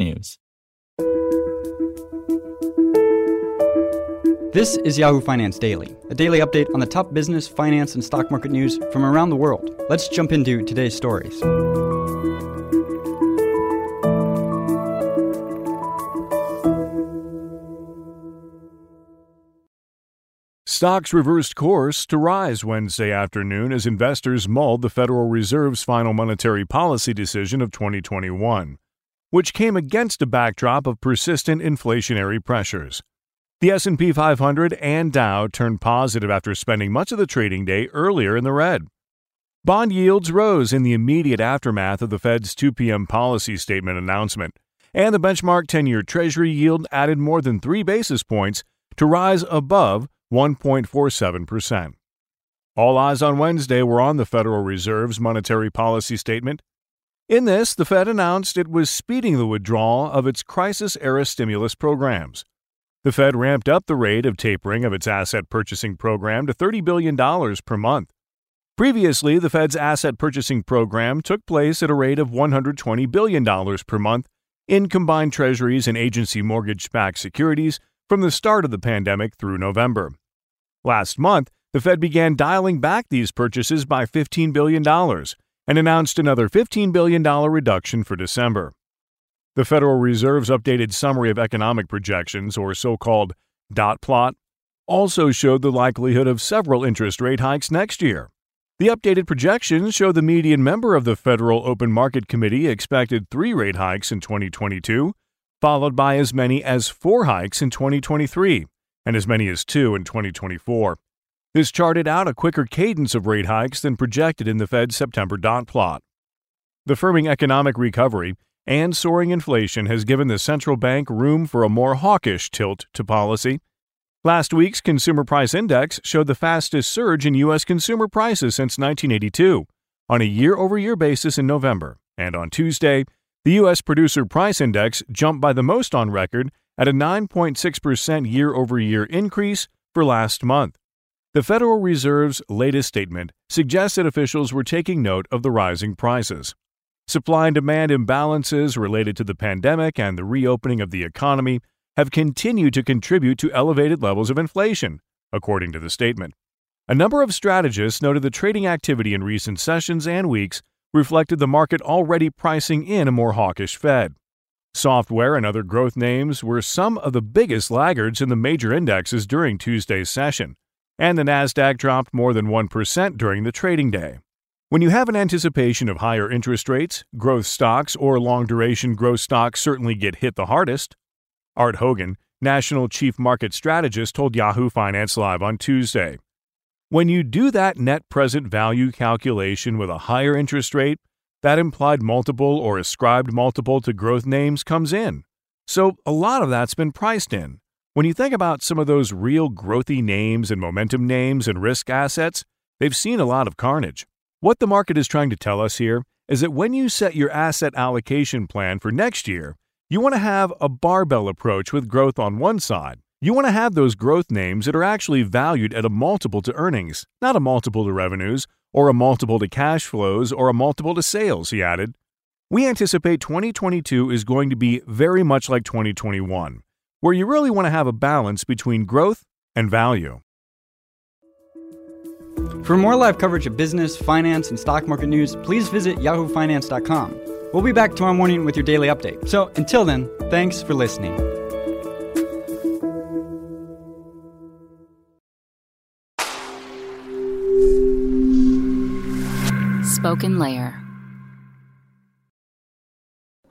technews. This is Yahoo Finance Daily, a daily update on the top business, finance, and stock market news from around the world. Let's jump into today's stories. Stocks reversed course to rise Wednesday afternoon as investors mulled the Federal Reserve's final monetary policy decision of 2021, which came against a backdrop of persistent inflationary pressures. The S&P 500 and Dow turned positive after spending much of the trading day earlier in the red. Bond yields rose in the immediate aftermath of the Fed's 2 p.m. policy statement announcement, and the benchmark 10-year Treasury yield added more than 3 basis points to rise above 1.47%. All eyes on Wednesday were on the Federal Reserve's monetary policy statement. In this, the Fed announced it was speeding the withdrawal of its crisis era stimulus programs. The Fed ramped up the rate of tapering of its asset purchasing program to $30 billion per month. Previously, the Fed's asset purchasing program took place at a rate of $120 billion per month in combined treasuries and agency mortgage backed securities from the start of the pandemic through November. Last month, the Fed began dialing back these purchases by $15 billion and announced another $15 billion reduction for December. The Federal Reserve's updated summary of economic projections, or so called dot plot, also showed the likelihood of several interest rate hikes next year. The updated projections show the median member of the Federal Open Market Committee expected three rate hikes in 2022, followed by as many as four hikes in 2023 and as many as two in 2024. This charted out a quicker cadence of rate hikes than projected in the Fed's September dot plot. The firming economic recovery and soaring inflation has given the central bank room for a more hawkish tilt to policy. Last week's Consumer Price Index showed the fastest surge in U.S. consumer prices since 1982 on a year over year basis in November, and on Tuesday, the U.S. Producer Price Index jumped by the most on record at a 9.6% year over year increase for last month. The Federal Reserve's latest statement suggests that officials were taking note of the rising prices. Supply and demand imbalances related to the pandemic and the reopening of the economy have continued to contribute to elevated levels of inflation, according to the statement. A number of strategists noted the trading activity in recent sessions and weeks reflected the market already pricing in a more hawkish Fed. Software and other growth names were some of the biggest laggards in the major indexes during Tuesday's session, and the Nasdaq dropped more than 1% during the trading day. When you have an anticipation of higher interest rates, growth stocks or long duration growth stocks certainly get hit the hardest. Art Hogan, National Chief Market Strategist, told Yahoo Finance Live on Tuesday. When you do that net present value calculation with a higher interest rate, that implied multiple or ascribed multiple to growth names comes in. So a lot of that's been priced in. When you think about some of those real growthy names and momentum names and risk assets, they've seen a lot of carnage. What the market is trying to tell us here is that when you set your asset allocation plan for next year, you want to have a barbell approach with growth on one side. You want to have those growth names that are actually valued at a multiple to earnings, not a multiple to revenues, or a multiple to cash flows, or a multiple to sales, he added. We anticipate 2022 is going to be very much like 2021, where you really want to have a balance between growth and value. For more live coverage of business, finance, and stock market news, please visit yahoofinance.com. We'll be back tomorrow morning with your daily update. So until then, thanks for listening. SpokenLayer.